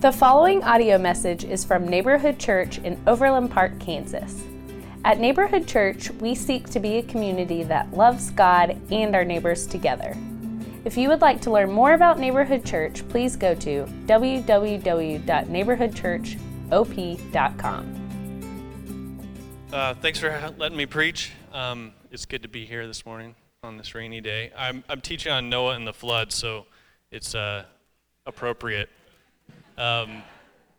The following audio message is from Neighborhood Church in Overland Park, Kansas. At Neighborhood Church, we seek to be a community that loves God and our neighbors together. If you would like to learn more about Neighborhood Church, please go to www.neighborhoodchurchop.com. Uh, thanks for letting me preach. Um, it's good to be here this morning on this rainy day. I'm, I'm teaching on Noah and the flood, so it's uh, appropriate. Um,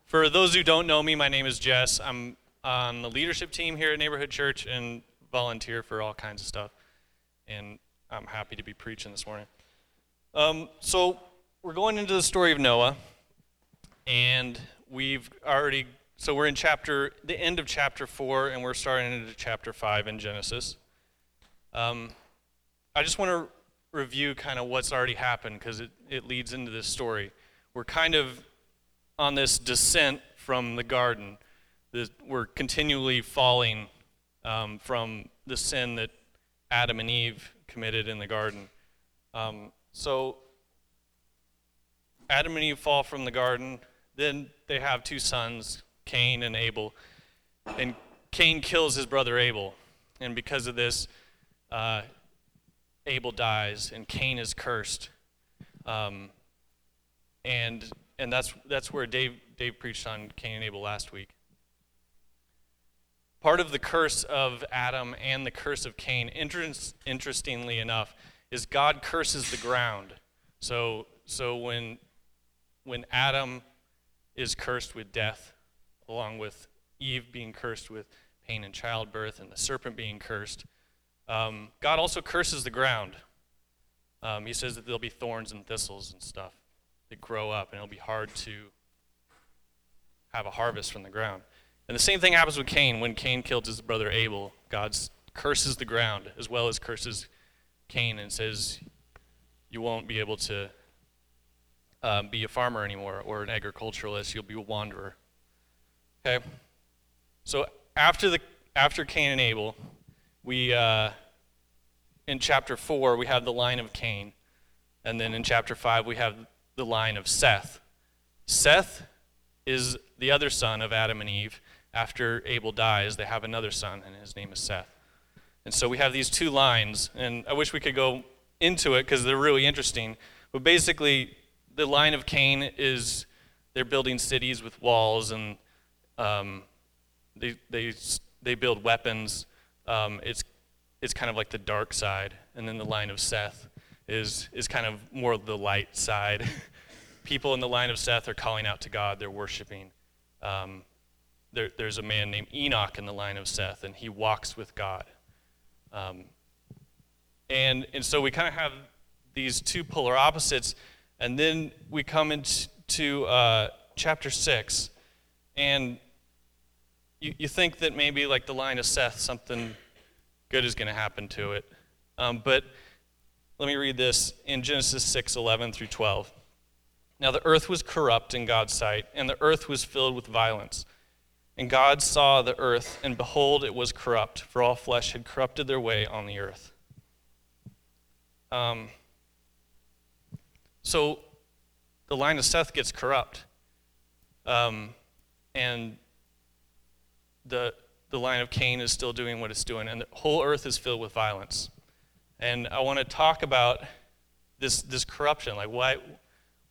for those who don't know me, my name is Jess. I'm on the leadership team here at Neighborhood Church and volunteer for all kinds of stuff. And I'm happy to be preaching this morning. Um, so we're going into the story of Noah, and we've already so we're in chapter the end of chapter four, and we're starting into chapter five in Genesis. Um, I just want to review kind of what's already happened because it, it leads into this story. We're kind of on this descent from the garden. That we're continually falling um, from the sin that Adam and Eve committed in the garden. Um, so Adam and Eve fall from the garden. Then they have two sons, Cain and Abel. And Cain kills his brother Abel. And because of this, uh, Abel dies and Cain is cursed. Um, and and that's, that's where Dave, Dave preached on Cain and Abel last week. Part of the curse of Adam and the curse of Cain, interest, interestingly enough, is God curses the ground. So, so when, when Adam is cursed with death, along with Eve being cursed with pain and childbirth, and the serpent being cursed, um, God also curses the ground. Um, he says that there'll be thorns and thistles and stuff that grow up, and it'll be hard to have a harvest from the ground. And the same thing happens with Cain. When Cain killed his brother Abel, God curses the ground as well as curses Cain and says, You won't be able to um, be a farmer anymore or an agriculturalist. You'll be a wanderer. Okay? So after, the, after Cain and Abel, we, uh, in chapter 4, we have the line of Cain. And then in chapter 5, we have the line of Seth. Seth is the other son of Adam and Eve. After Abel dies, they have another son, and his name is Seth. And so we have these two lines, and I wish we could go into it because they're really interesting. But basically, the line of Cain is they're building cities with walls, and um, they, they, they build weapons. Um, it's, it's kind of like the dark side. And then the line of Seth is, is kind of more the light side. People in the line of Seth are calling out to God, they're worshiping. Um, there, there's a man named Enoch in the line of Seth, and he walks with God. Um, and, and so we kind of have these two polar opposites. And then we come into uh, chapter 6, and you, you think that maybe, like the line of Seth, something good is going to happen to it. Um, but let me read this in Genesis 6 11 through 12. Now the earth was corrupt in God's sight, and the earth was filled with violence. And God saw the earth, and behold, it was corrupt, for all flesh had corrupted their way on the earth. Um, so the line of Seth gets corrupt. Um, and the, the line of Cain is still doing what it's doing, and the whole earth is filled with violence. And I want to talk about this, this corruption. Like, why,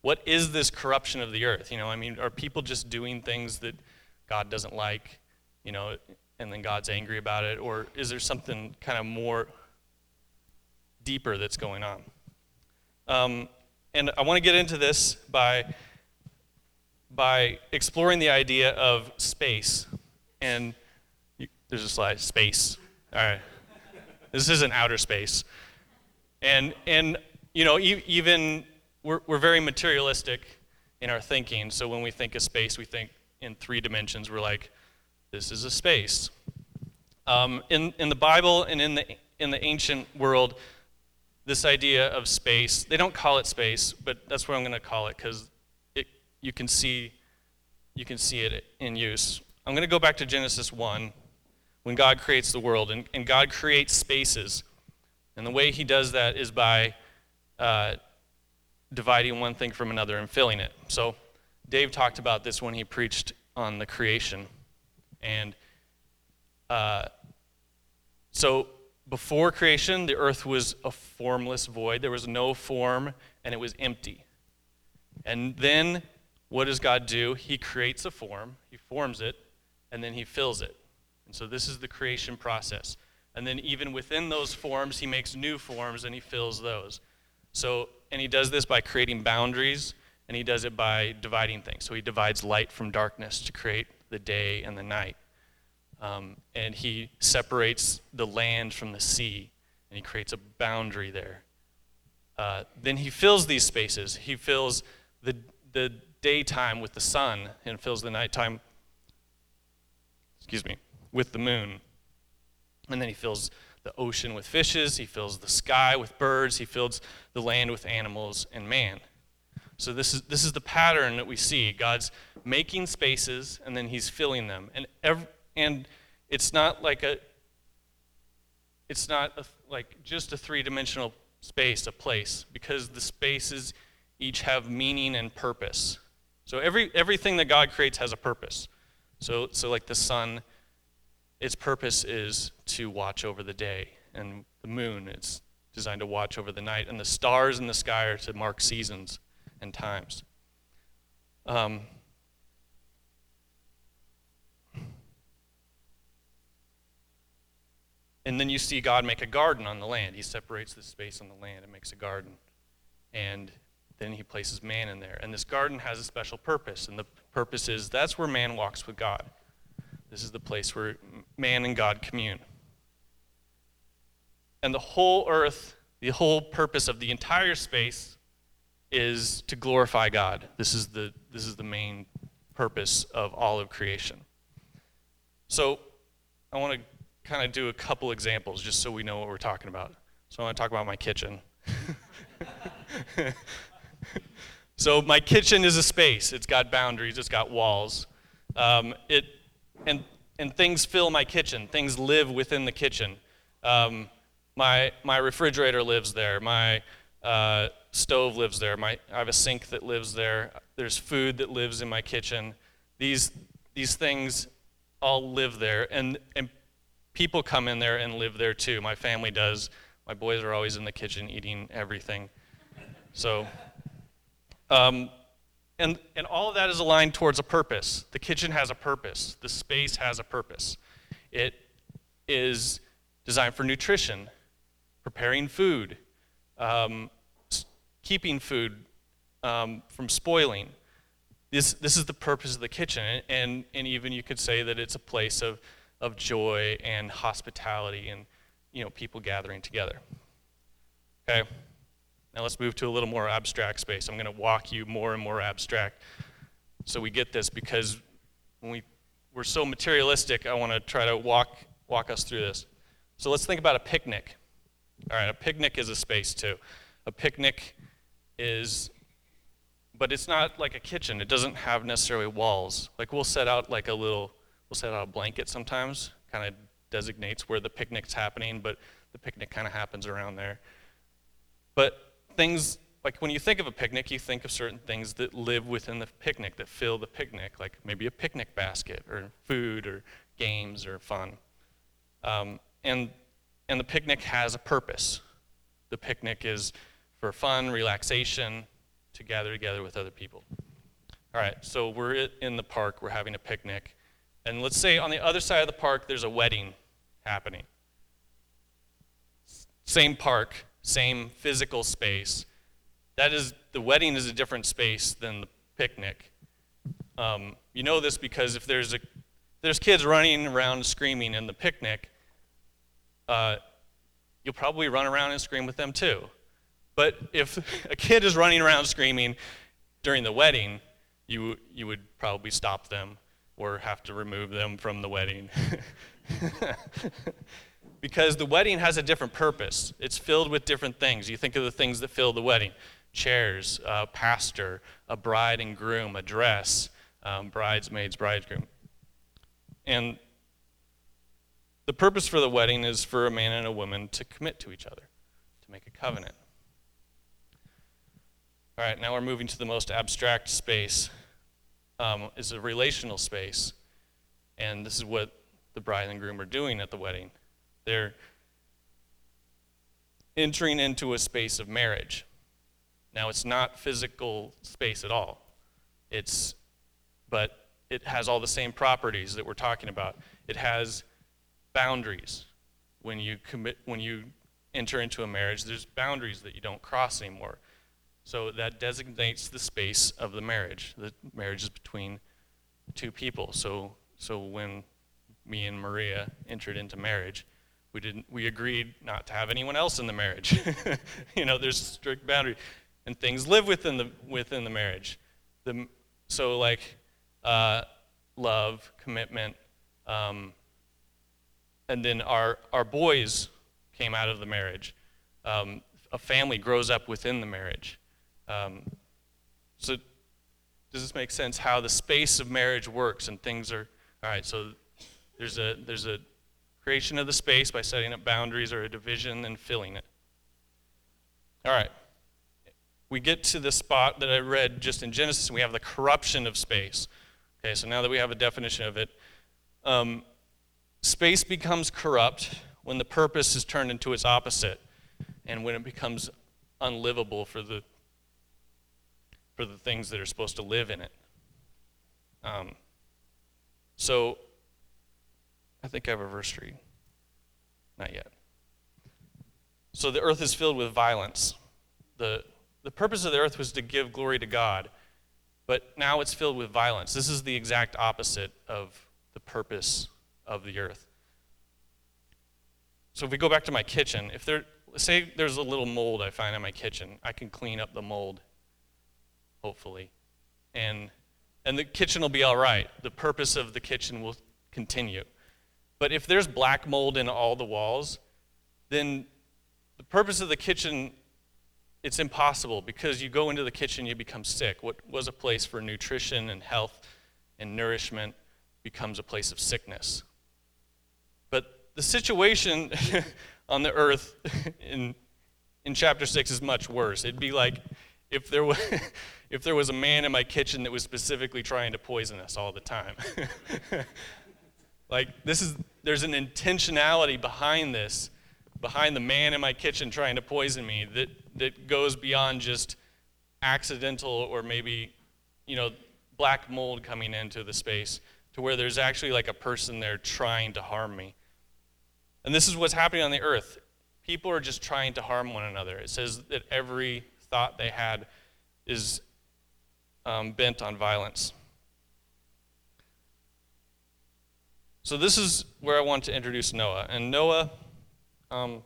what is this corruption of the earth? You know, I mean, are people just doing things that God doesn't like, you know, and then God's angry about it? Or is there something kind of more deeper that's going on? Um, and I want to get into this by, by exploring the idea of space. And you, there's a slide space. All right. This isn't outer space. And, and you know, e- even we're, we're very materialistic in our thinking. So when we think of space, we think in three dimensions. We're like, this is a space. Um, in, in the Bible and in the, in the ancient world, this idea of space, they don't call it space, but that's what I'm going to call it because you, can see, you can see it in use. I'm going to go back to Genesis 1 when God creates the world, and, and God creates spaces. And the way he does that is by uh, dividing one thing from another and filling it. So Dave talked about this when he preached on the creation. And uh, so before creation, the earth was a formless void. There was no form, and it was empty. And then what does God do? He creates a form, He forms it, and then He fills it. And so this is the creation process. And then even within those forms, He makes new forms and He fills those. So, and He does this by creating boundaries, and He does it by dividing things. So He divides light from darkness to create the day and the night. Um, and He separates the land from the sea, and He creates a boundary there. Uh, then He fills these spaces. He fills the, the daytime with the sun and fills the nighttime, excuse me, with the moon. And then he fills the ocean with fishes, he fills the sky with birds, he fills the land with animals and man. So this is this is the pattern that we see. God's making spaces and then he's filling them. And every, and it's not like a it's not a, like just a three-dimensional space, a place, because the spaces each have meaning and purpose. So every, everything that God creates has a purpose. So, so like the sun, its purpose is to watch over the day, and the moon, it's designed to watch over the night, and the stars in the sky are to mark seasons and times. Um, and then you see God make a garden on the land. He separates the space on the land and makes a garden. And then he places man in there. And this garden has a special purpose, and the purpose is that's where man walks with God. This is the place where man and God commune. And the whole earth, the whole purpose of the entire space is to glorify God. This is the, this is the main purpose of all of creation. So I want to kind of do a couple examples just so we know what we're talking about. So I want to talk about my kitchen. so my kitchen is a space. It's got boundaries. It's got walls. Um, it and and things fill my kitchen. Things live within the kitchen. Um, my my refrigerator lives there. My uh, stove lives there. My I have a sink that lives there. There's food that lives in my kitchen. These these things all live there, and and people come in there and live there too. My family does. My boys are always in the kitchen eating everything. So, um, and, and all of that is aligned towards a purpose. The kitchen has a purpose, the space has a purpose. It is designed for nutrition, preparing food, um, keeping food um, from spoiling. This, this is the purpose of the kitchen. And, and even you could say that it's a place of, of joy and hospitality and you know, people gathering together. Okay? Now let's move to a little more abstract space. I'm going to walk you more and more abstract so we get this because when we, we're so materialistic, I want to try to walk, walk us through this. So let's think about a picnic. All right, a picnic is a space too. A picnic is, but it's not like a kitchen. It doesn't have necessarily walls. Like we'll set out like a little, we'll set out a blanket sometimes, kind of designates where the picnic's happening, but the picnic kind of happens around there. But things like when you think of a picnic, you think of certain things that live within the picnic, that fill the picnic, like maybe a picnic basket or food or games or fun. Um, and, and the picnic has a purpose. The picnic is for fun, relaxation, to gather together with other people. All right, so we're in the park, we're having a picnic. And let's say on the other side of the park, there's a wedding happening. Same park, same physical space. That is, the wedding is a different space than the picnic. Um, you know this because if there's a there's kids running around screaming in the picnic, uh, you'll probably run around and scream with them too. But if a kid is running around screaming during the wedding, you you would probably stop them or have to remove them from the wedding. because the wedding has a different purpose. It's filled with different things. You think of the things that fill the wedding chairs, a pastor, a bride and groom, a dress, um, bridesmaids, bridegroom. And the purpose for the wedding is for a man and a woman to commit to each other, to make a covenant. All right, now we're moving to the most abstract space um, is a relational space. And this is what the bride and groom are doing at the wedding. They're entering into a space of marriage. Now, it's not physical space at all. It's, but it has all the same properties that we're talking about. It has boundaries. When you commit, when you enter into a marriage, there's boundaries that you don't cross anymore. So that designates the space of the marriage. The marriage is between two people. So, so when me and Maria entered into marriage, we didn't. We agreed not to have anyone else in the marriage. you know, there's strict boundary, and things live within the within the marriage. The, so like uh, love, commitment, um, and then our our boys came out of the marriage. Um, a family grows up within the marriage. Um, so, does this make sense? How the space of marriage works and things are all right. So, there's a there's a creation of the space by setting up boundaries or a division and filling it. All right. We get to the spot that I read just in Genesis, and we have the corruption of space. Okay, so now that we have a definition of it, um, space becomes corrupt when the purpose is turned into its opposite and when it becomes unlivable for the for the things that are supposed to live in it. Um, so, I think I have a verse read. Not yet. So the earth is filled with violence. The, the purpose of the earth was to give glory to God, but now it's filled with violence. This is the exact opposite of the purpose of the earth. So if we go back to my kitchen, if there say there's a little mold I find in my kitchen, I can clean up the mold hopefully. And, and the kitchen will be all right. The purpose of the kitchen will continue. But if there's black mold in all the walls, then the purpose of the kitchen it's impossible. Because you go into the kitchen you become sick. What was a place for nutrition and health and nourishment becomes a place of sickness. But the situation on the earth in in chapter 6 is much worse. It'd be like if there was if there was a man in my kitchen that was specifically trying to poison us all the time. Like this is there's an intentionality behind this, behind the man in my kitchen trying to poison me that that goes beyond just accidental or maybe you know black mold coming into the space to where there's actually like a person there trying to harm me. And this is what's happening on the earth. People are just trying to harm one another. It says that every thought they had is um, bent on violence. So, this is where I want to introduce Noah. And Noah, um,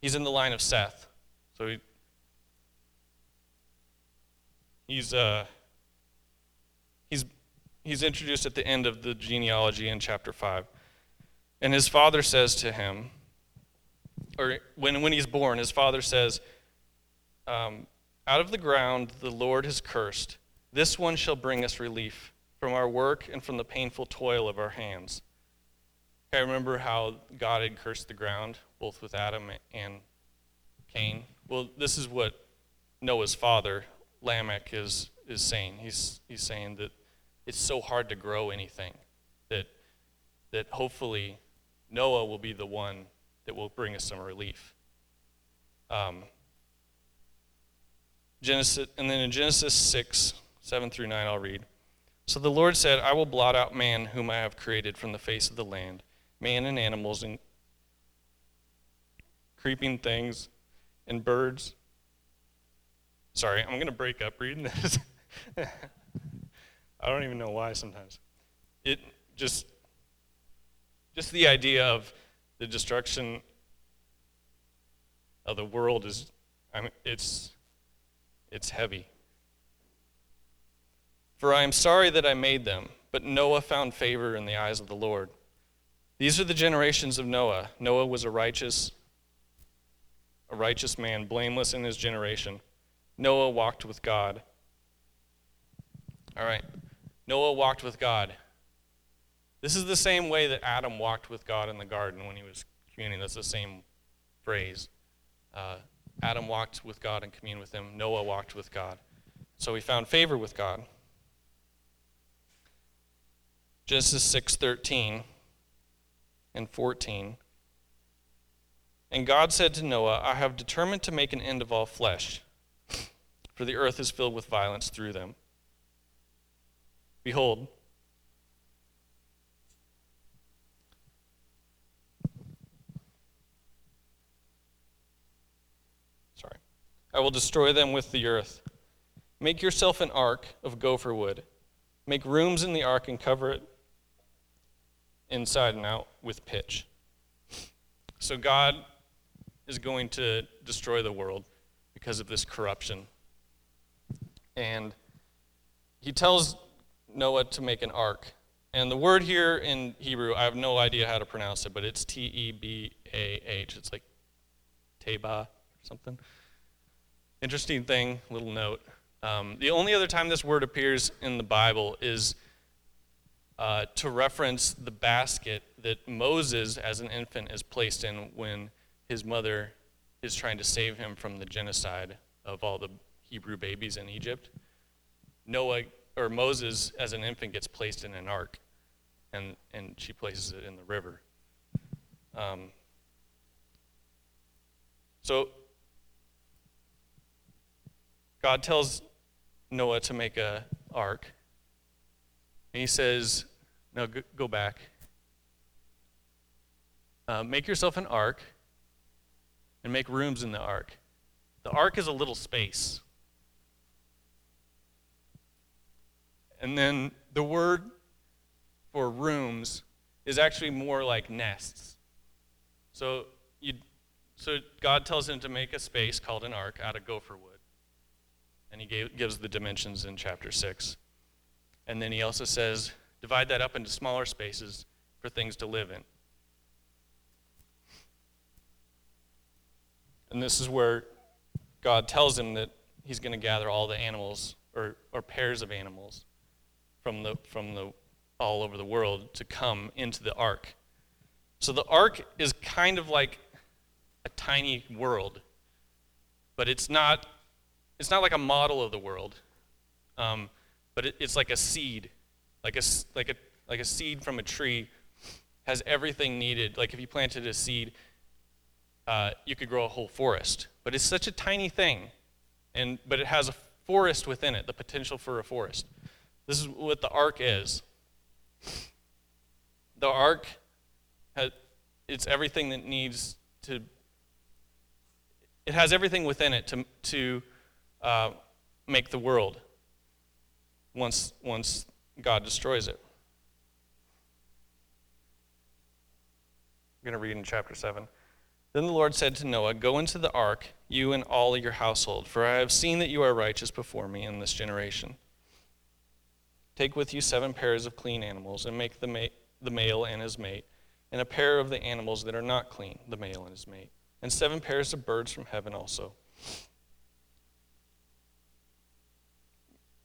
he's in the line of Seth. So, he, he's, uh, he's, he's introduced at the end of the genealogy in chapter 5. And his father says to him, or when, when he's born, his father says, um, out of the ground the Lord has cursed. This one shall bring us relief from our work and from the painful toil of our hands. I remember how God had cursed the ground, both with Adam and Cain. Well, this is what Noah's father, Lamech, is, is saying. He's, he's saying that it's so hard to grow anything that, that hopefully Noah will be the one that will bring us some relief. Um, Genesis, and then in Genesis 6, 7 through 9, I'll read. So the Lord said, I will blot out man whom I have created from the face of the land, man and animals and creeping things and birds. Sorry, I'm going to break up reading this. I don't even know why sometimes. It just just the idea of the destruction of the world is I mean, it's it's heavy. For I am sorry that I made them, but Noah found favor in the eyes of the Lord. These are the generations of Noah. Noah was a righteous a righteous man, blameless in his generation. Noah walked with God. All right. Noah walked with God. This is the same way that Adam walked with God in the garden when he was communing. That's the same phrase. Uh, Adam walked with God and communed with him. Noah walked with God. So he found favor with God. Genesis 6:13 and 14. And God said to Noah, I have determined to make an end of all flesh, for the earth is filled with violence through them. Behold, sorry, I will destroy them with the earth. Make yourself an ark of gopher wood. Make rooms in the ark and cover it inside and out with pitch. So God is going to destroy the world because of this corruption. And he tells Noah to make an ark. And the word here in Hebrew, I have no idea how to pronounce it, but it's T E B A H. It's like Teba or something. Interesting thing, little note. Um, the only other time this word appears in the Bible is uh, to reference the basket that Moses, as an infant, is placed in when his mother is trying to save him from the genocide of all the Hebrew babies in Egypt. Noah or Moses as an infant gets placed in an ark and, and she places it in the river. Um, so God tells Noah to make a ark. And he says, No, go back. Uh, make yourself an ark and make rooms in the ark. The ark is a little space. And then the word for rooms is actually more like nests. So you so God tells him to make a space called an ark out of gopher wood. And he gave, gives the dimensions in chapter 6. And then he also says, divide that up into smaller spaces for things to live in. And this is where God tells him that he's going to gather all the animals or, or pairs of animals from the from the all over the world to come into the ark. So the ark is kind of like a tiny world, but it's not it's not like a model of the world, um, but it, it's like a seed, like a like a like a seed from a tree has everything needed. Like if you planted a seed uh, you could grow a whole forest. But it's such a tiny thing, and, but it has a forest within it, the potential for a forest. This is what the ark is. The ark, has, it's everything that needs to, it has everything within it to, to uh, make the world once, once God destroys it. I'm going to read in chapter 7. Then the Lord said to Noah, Go into the ark, you and all your household, for I have seen that you are righteous before me in this generation. Take with you seven pairs of clean animals, and make the, ma- the male and his mate, and a pair of the animals that are not clean, the male and his mate, and seven pairs of birds from heaven also,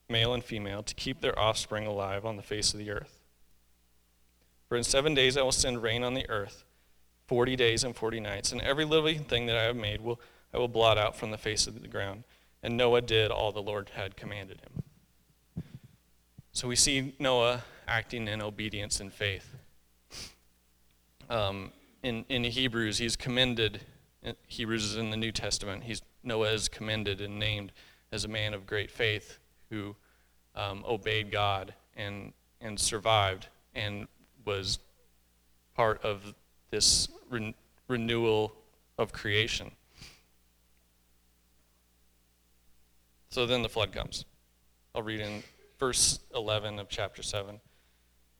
male and female, to keep their offspring alive on the face of the earth. For in seven days I will send rain on the earth 40 days and 40 nights, and every living thing that I have made will I will blot out from the face of the ground. And Noah did all the Lord had commanded him. So we see Noah acting in obedience and faith. Um, in, in Hebrews, he's commended. Hebrews is in the New Testament. He's Noah is commended and named as a man of great faith who um, obeyed God and and survived and was part of this re- renewal of creation. So then the flood comes. I'll read in verse 11 of chapter 7.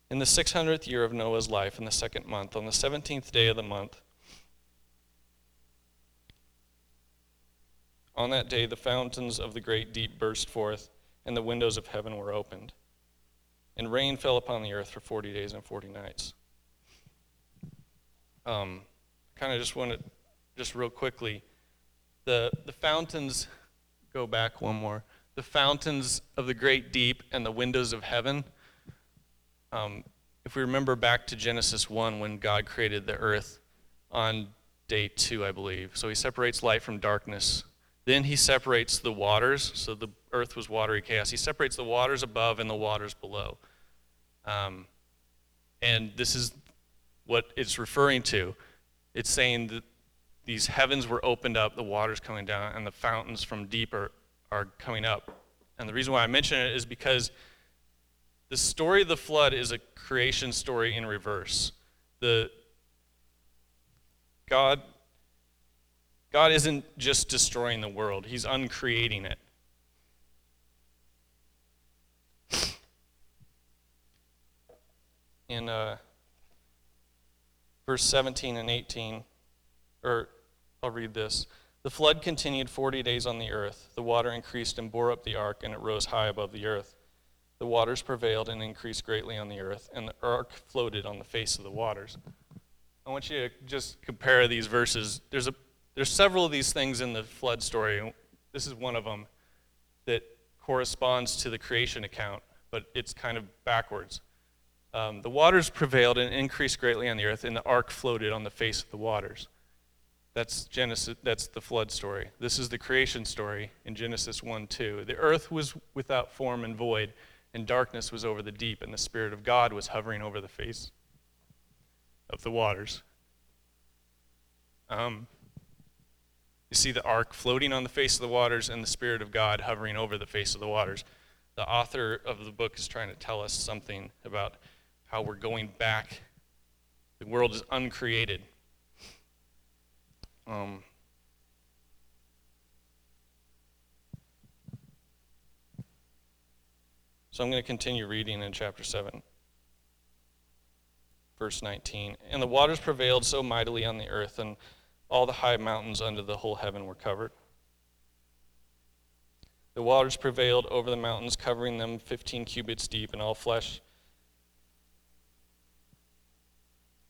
In the 600th year of Noah's life, in the second month, on the 17th day of the month, on that day the fountains of the great deep burst forth, and the windows of heaven were opened. And rain fell upon the earth for 40 days and 40 nights. Um, kind of just want to, just real quickly, the, the fountains, go back one more. The fountains of the great deep and the windows of heaven. Um, if we remember back to Genesis 1 when God created the earth on day two, I believe. So he separates light from darkness. Then he separates the waters. So the earth was watery chaos. He separates the waters above and the waters below. Um, And this is what it's referring to. It's saying that these heavens were opened up, the waters coming down, and the fountains from deep are, are coming up. And the reason why I mention it is because the story of the flood is a creation story in reverse. The God God isn't just destroying the world, he's uncreating it. In uh, verse 17 and 18, or I'll read this. The flood continued 40 days on the earth. The water increased and bore up the ark, and it rose high above the earth. The waters prevailed and increased greatly on the earth, and the ark floated on the face of the waters. I want you to just compare these verses. There's, a, there's several of these things in the flood story. This is one of them that corresponds to the creation account, but it's kind of backwards. Um, the waters prevailed and increased greatly on the earth, and the ark floated on the face of the waters. That's Genesis. That's the flood story. This is the creation story in Genesis 1 2. The earth was without form and void, and darkness was over the deep, and the Spirit of God was hovering over the face of the waters. Um, see the ark floating on the face of the waters, and the Spirit of God hovering over the face of the waters. The author of the book is trying to tell us something about how we're going back. The world is uncreated um, so I'm going to continue reading in chapter 7, verse 19. And the waters prevailed so mightily on the earth, and all the high mountains under the whole heaven were covered. The waters prevailed over the mountains, covering them 15 cubits deep, and all flesh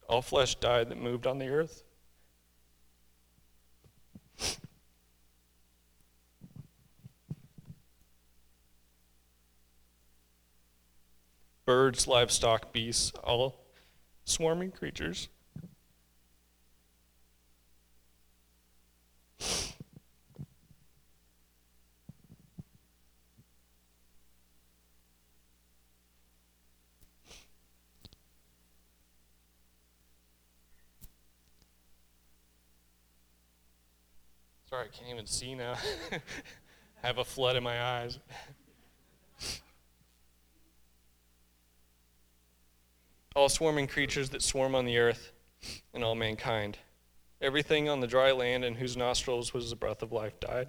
all flesh died that moved on the earth. Birds, livestock, beasts, all swarming creatures. Sorry, I can't even see now. I have a flood in my eyes. all swarming creatures that swarm on the earth, and all mankind. Everything on the dry land in whose nostrils was the breath of life died.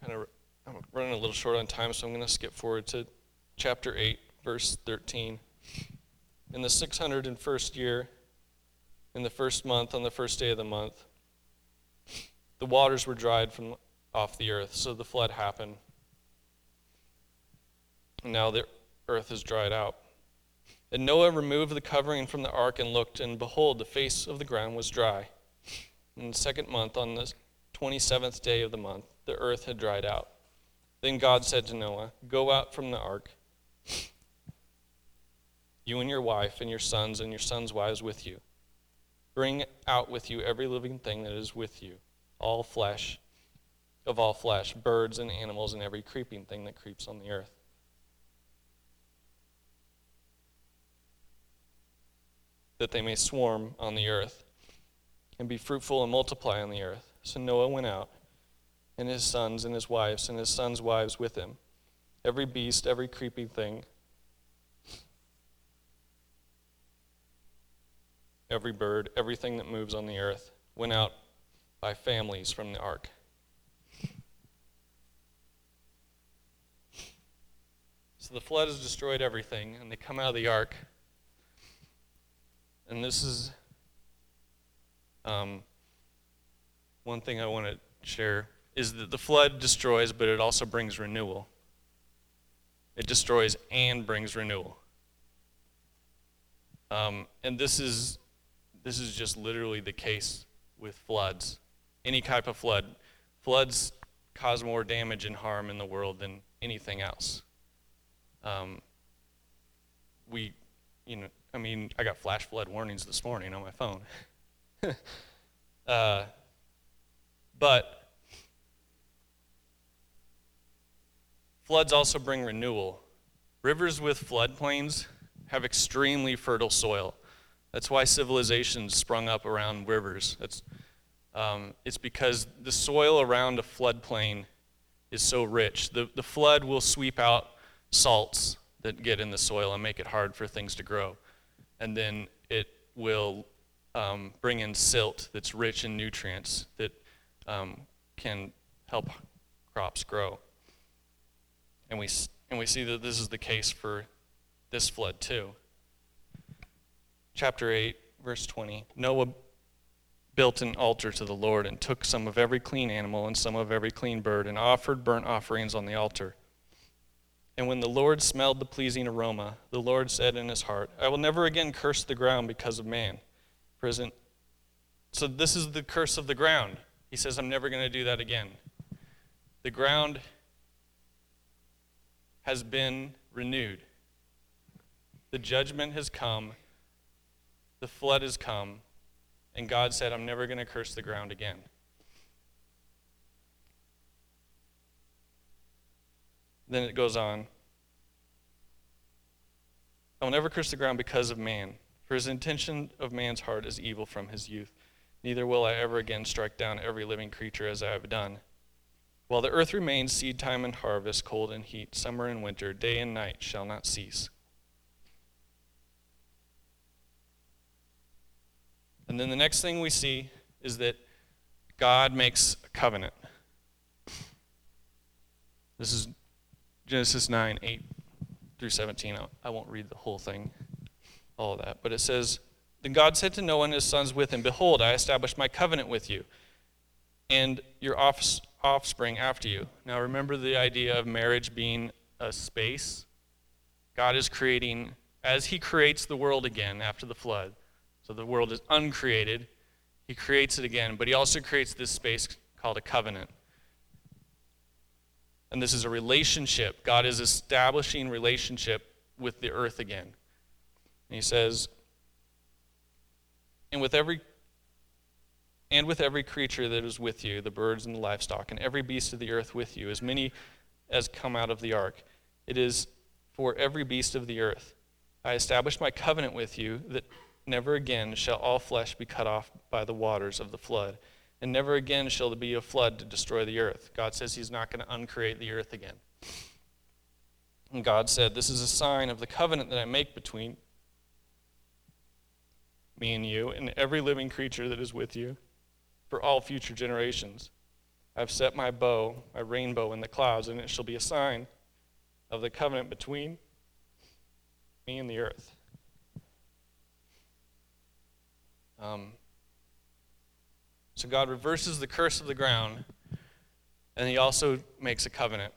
Kind of, I'm running a little short on time, so I'm going to skip forward to chapter 8, verse 13. In the 601st year, in the first month, on the first day of the month, the waters were dried from off the earth. So the flood happened. Now the earth has dried out. And Noah removed the covering from the ark and looked, and behold, the face of the ground was dry. In the second month, on the 27th day of the month, the earth had dried out. Then God said to Noah, Go out from the ark you and your wife and your sons and your sons' wives with you. Bring out with you every living thing that is with you, all flesh, of all flesh, birds and animals, and every creeping thing that creeps on the earth. That they may swarm on the earth and be fruitful and multiply on the earth. So Noah went out, and his sons and his wives, and his sons' wives with him. Every beast, every creeping thing, every bird, everything that moves on the earth went out by families from the ark. So the flood has destroyed everything, and they come out of the ark. And this is um, one thing I want to share is that the flood destroys, but it also brings renewal. It destroys and brings renewal. Um, and this is this is just literally the case with floods. Any type of flood. Floods cause more damage and harm in the world than anything else. Um, we, you know, I mean, I got flash flood warnings this morning on my phone. uh, but floods also bring renewal. Rivers with floodplains have extremely fertile soil. That's why civilizations sprung up around rivers. That's, um, it's because the soil around a floodplain is so rich. The, the flood will sweep out salts that get in the soil and make it hard for things to grow. And then it will um, bring in silt that's rich in nutrients that um, can help crops grow. And we, and we see that this is the case for this flood too. Chapter 8, verse 20 Noah built an altar to the Lord and took some of every clean animal and some of every clean bird and offered burnt offerings on the altar. And when the Lord smelled the pleasing aroma, the Lord said in his heart, I will never again curse the ground because of man. Present. So this is the curse of the ground. He says, I'm never going to do that again. The ground has been renewed. The judgment has come. The flood has come. And God said, I'm never going to curse the ground again. Then it goes on. I will never curse the ground because of man, for his intention of man's heart is evil from his youth. Neither will I ever again strike down every living creature as I have done. While the earth remains, seed time and harvest, cold and heat, summer and winter, day and night shall not cease. And then the next thing we see is that God makes a covenant. This is Genesis 9, 8 through 17. I won't read the whole thing, all of that. But it says, Then God said to Noah and his sons with him, Behold, I establish my covenant with you and your offspring after you. Now remember the idea of marriage being a space? God is creating, as He creates the world again after the flood, so the world is uncreated, He creates it again, but He also creates this space called a covenant. And this is a relationship. God is establishing relationship with the earth again. And he says, and with every and with every creature that is with you, the birds and the livestock, and every beast of the earth with you, as many as come out of the ark. It is for every beast of the earth. I establish my covenant with you that never again shall all flesh be cut off by the waters of the flood and never again shall there be a flood to destroy the earth. God says he's not going to uncreate the earth again. And God said, This is a sign of the covenant that I make between me and you and every living creature that is with you for all future generations. I've set my bow, my rainbow in the clouds, and it shall be a sign of the covenant between me and the earth. Um, so God reverses the curse of the ground, and He also makes a covenant.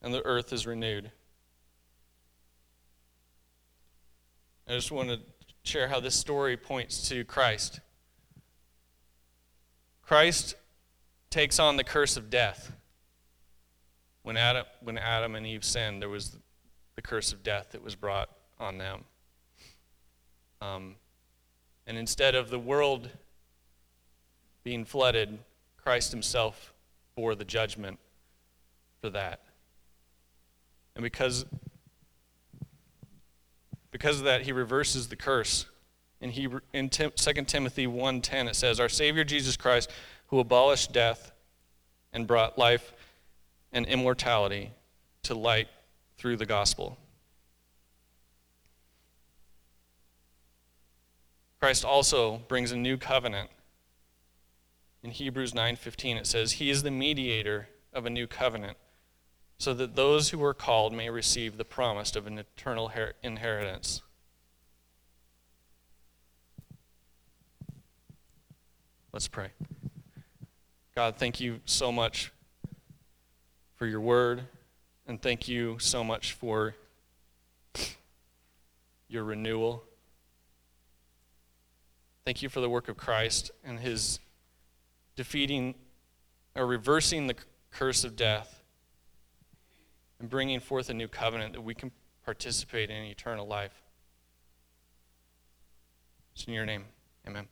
And the earth is renewed. I just want to share how this story points to Christ. Christ takes on the curse of death. When Adam, when Adam and Eve sinned, there was the curse of death that was brought on them. Um, and instead of the world being flooded, Christ himself bore the judgment for that. And because, because of that, he reverses the curse. In, Hebrew, in 2 Timothy 1.10, it says, Our Savior Jesus Christ, who abolished death and brought life and immortality to light through the gospel. Christ also brings a new covenant. In Hebrews 9:15 it says, "He is the mediator of a new covenant, so that those who are called may receive the promise of an eternal inheritance." Let's pray. God, thank you so much for your word, and thank you so much for your renewal. Thank you for the work of Christ and his defeating or reversing the curse of death and bringing forth a new covenant that we can participate in eternal life. It's in your name. Amen.